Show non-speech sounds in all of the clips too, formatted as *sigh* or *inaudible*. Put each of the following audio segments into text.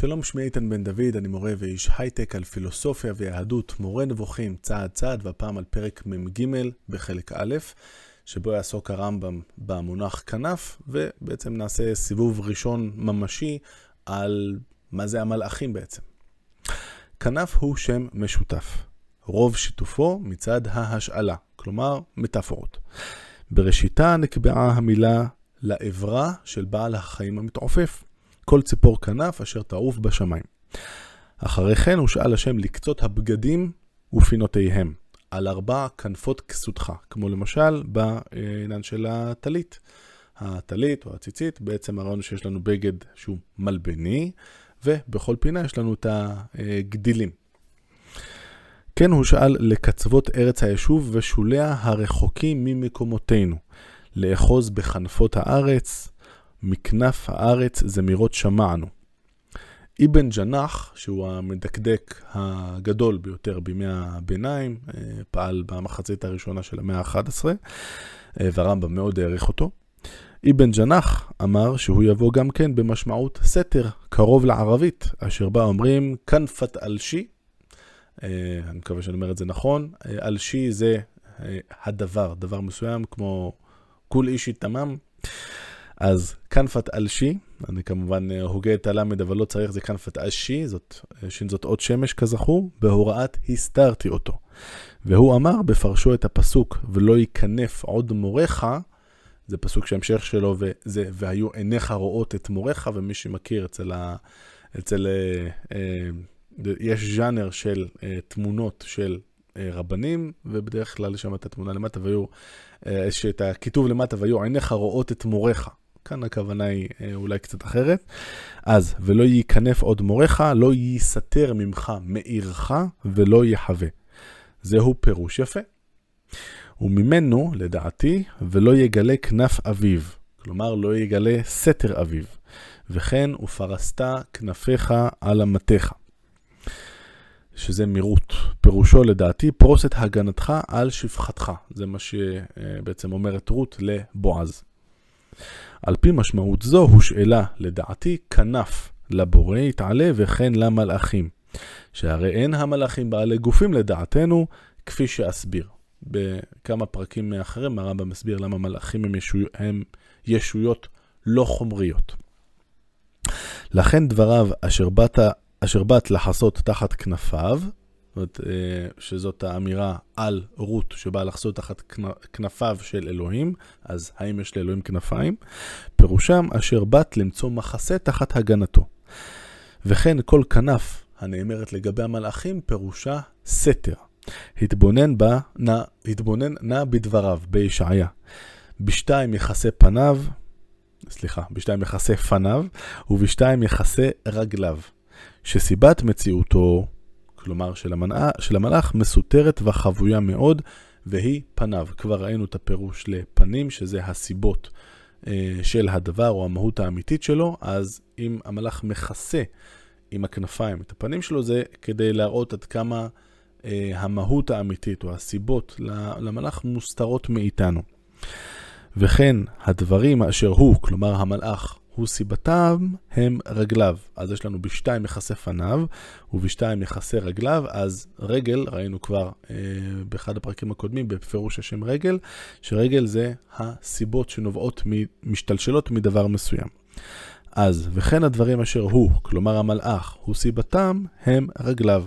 שלום, שמי איתן בן דוד, אני מורה ואיש הייטק על פילוסופיה ויהדות, מורה נבוכים צעד צעד, והפעם על פרק מ"ג בחלק א', שבו יעסוק הרמב"ם במונח כנף, ובעצם נעשה סיבוב ראשון ממשי על מה זה המלאכים בעצם. כנף הוא שם משותף, רוב שיתופו מצד ההשאלה, כלומר מטאפורות. בראשיתה נקבעה המילה לעברה של בעל החיים המתעופף. כל ציפור כנף אשר תעוף בשמיים. אחרי כן הושאל השם לקצות הבגדים ופינותיהם, על ארבע כנפות כסותך, כמו למשל בעניין של הטלית. הטלית או הציצית, בעצם הרעיון שיש לנו בגד שהוא מלבני, ובכל פינה יש לנו את הגדילים. כן הושאל לקצוות ארץ היישוב ושוליה הרחוקים ממקומותינו, לאחוז בכנפות הארץ, מכנף הארץ זמירות שמענו. אבן ג'נח, שהוא המדקדק הגדול ביותר בימי הביניים, אה, פעל במחצית הראשונה של המאה ה-11, אה, והרמב"ם מאוד העריך אותו. אבן ג'נח אמר שהוא יבוא גם כן במשמעות סתר, קרוב לערבית, אשר בה אומרים כנפת אלשי, אה, אני מקווה שאני אומר את זה נכון, אלשי זה הדבר, דבר מסוים כמו כול אישי תמם. אז כנפת אלשי, אני כמובן אה, הוגה את הלמד, אבל לא צריך, זה כנפת אשי, זאת, אה, זאת עוד שמש כזכור, בהוראת הסתרתי אותו. והוא אמר בפרשו את הפסוק, ולא ייכנף עוד מורך, זה פסוק שהמשך שלו, וזה, והיו עיניך רואות את מורך, ומי שמכיר אצל ה... אצל... אה, אה, יש ז'אנר של אה, תמונות של אה, רבנים, ובדרך כלל יש שם את התמונה למטה, והיו, אה, יש את הכיתוב למטה, והיו עיניך רואות את מורך. כאן הכוונה היא אה, אולי קצת אחרת. אז, ולא ייכנף עוד מורך, לא ייסתר ממך מעירך, ולא יחווה. זהו פירוש יפה. וממנו, לדעתי, ולא יגלה כנף אביו. כלומר, לא יגלה סתר אביו. וכן, ופרסת כנפיך על אמתיך. שזה מירות. פירושו לדעתי, פרוס את הגנתך על שפחתך. זה מה שבעצם אומרת רות לבועז. על פי משמעות זו הושאלה, לדעתי, כנף לבורא יתעלה וכן למלאכים. שהרי אין המלאכים בעלי גופים לדעתנו, כפי שאסביר. בכמה פרקים מאחרים הרמב"ם מסביר למה מלאכים הם, ישו... הם ישויות לא חומריות. לכן דבריו אשר באת, אשר באת לחסות תחת כנפיו, זאת, אה, שזאת האמירה על רות שבאה לחסות תחת כנפיו של אלוהים, אז האם יש לאלוהים כנפיים? פירושם אשר באת למצוא מחסה תחת הגנתו. וכן כל כנף הנאמרת לגבי המלאכים פירושה סתר. התבונן בה, נע, התבונן נע בדבריו, בישעיה. בשתיים יכסה פניו, סליחה, בשתיים יכסה פניו, ובשתיים יכסה רגליו. שסיבת מציאותו כלומר של, המנע, של המלאך, מסותרת וחבויה מאוד, והיא פניו. כבר ראינו את הפירוש לפנים, שזה הסיבות אה, של הדבר או המהות האמיתית שלו, אז אם המלאך מכסה עם הכנפיים את הפנים שלו, זה כדי להראות עד כמה אה, המהות האמיתית או הסיבות למלאך מוסתרות מאיתנו. וכן הדברים אשר הוא, כלומר המלאך, הוא סיבתם הם רגליו. אז יש לנו בשתיים מכסה פניו ובשתיים מכסה רגליו, אז רגל, ראינו כבר אה, באחד הפרקים הקודמים בפירוש השם רגל, שרגל זה הסיבות שנובעות, משתלשלות מדבר מסוים. אז, וכן הדברים אשר הוא, כלומר המלאך, הוא סיבתם, הם רגליו.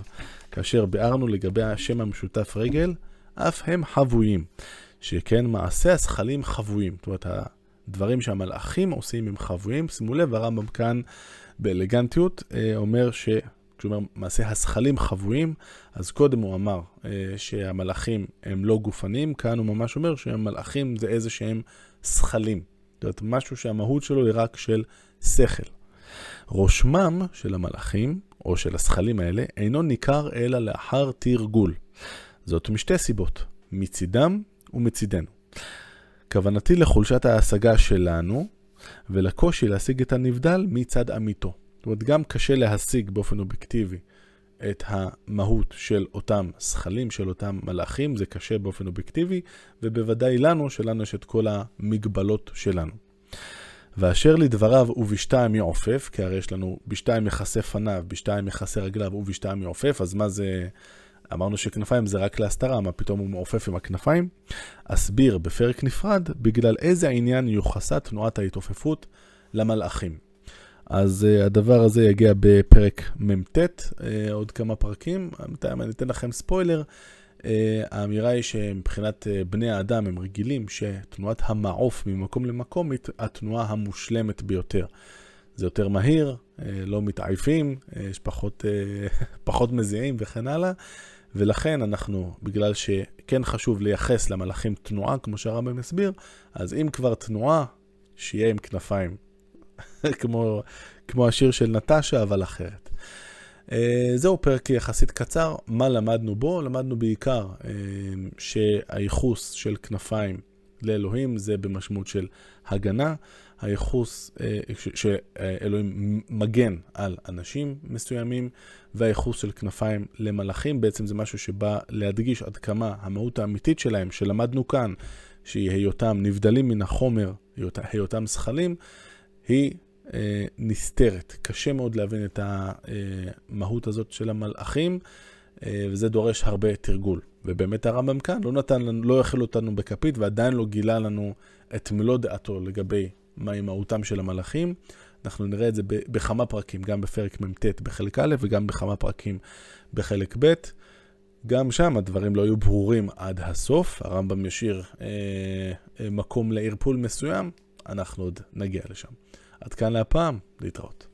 כאשר ביארנו לגבי השם המשותף רגל, אף הם חבויים. שכן מעשה הזכלים חבויים. זאת אומרת, דברים שהמלאכים עושים הם חבויים. שימו לב, הרמב"ם כאן באלגנטיות אה, אומר ש... כשהוא אומר מעשה הזכלים חבויים, אז קודם הוא אמר אה, שהמלאכים הם לא גופניים, כאן הוא ממש אומר שהמלאכים זה איזה שהם זכלים. זאת אומרת, משהו שהמהות שלו היא רק של שכל. רושמם של המלאכים, או של הזכלים האלה, אינו ניכר אלא לאחר תרגול. זאת משתי סיבות, מצידם ומצידנו. כוונתי לחולשת ההשגה שלנו ולקושי להשיג את הנבדל מצד עמיתו. זאת אומרת, גם קשה להשיג באופן אובייקטיבי את המהות של אותם זכלים, של אותם מלאכים, זה קשה באופן אובייקטיבי, ובוודאי לנו, שלנו יש את כל המגבלות שלנו. ואשר לדבריו ובשתיים יעופף, כי הרי יש לנו בשתיים מכסה פניו, בשתיים מכסה רגליו ובשתיים יעופף, אז מה זה... אמרנו שכנפיים זה רק להסתרה, מה פתאום הוא מעופף עם הכנפיים? אסביר בפרק נפרד בגלל איזה עניין יוחסה תנועת ההתעופפות למלאכים. אז uh, הדבר הזה יגיע בפרק מ"ט, uh, עוד כמה פרקים. אני אתן לכם ספוילר. Uh, האמירה היא שמבחינת uh, בני האדם הם רגילים שתנועת המעוף ממקום למקום היא התנועה המושלמת ביותר. זה יותר מהיר, uh, לא מתעייפים, יש פחות, uh, *laughs* פחות מזיעים וכן הלאה. ולכן אנחנו, בגלל שכן חשוב לייחס למלאכים תנועה, כמו שהרמב"ם הסביר, אז אם כבר תנועה, שיהיה עם כנפיים. *laughs* כמו, כמו השיר של נטשה, אבל אחרת. Uh, זהו פרק יחסית קצר. מה למדנו בו? למדנו בעיקר uh, שהייחוס של כנפיים לאלוהים זה במשמעות של הגנה. הייחוס uh, שאלוהים מגן על אנשים מסוימים, והייחוס של כנפיים למלאכים, בעצם זה משהו שבא להדגיש עד כמה המהות האמיתית שלהם, שלמדנו כאן, שהיא היותם נבדלים מן החומר, היותם זכלים, היא אה, נסתרת. קשה מאוד להבין את המהות הזאת של המלאכים, אה, וזה דורש הרבה תרגול. ובאמת הרמב"ם כאן לא נתן לנו, לא הכיל אותנו בכפית, ועדיין לא גילה לנו את מלוא דעתו לגבי מהי מהותם של המלאכים. אנחנו נראה את זה בכמה פרקים, גם בפרק מ"ט בחלק א' וגם בכמה פרקים בחלק ב'. גם שם הדברים לא היו ברורים עד הסוף, הרמב"ם ישאיר אה, אה, מקום לערפול מסוים, אנחנו עוד נגיע לשם. עד כאן להפעם, להתראות.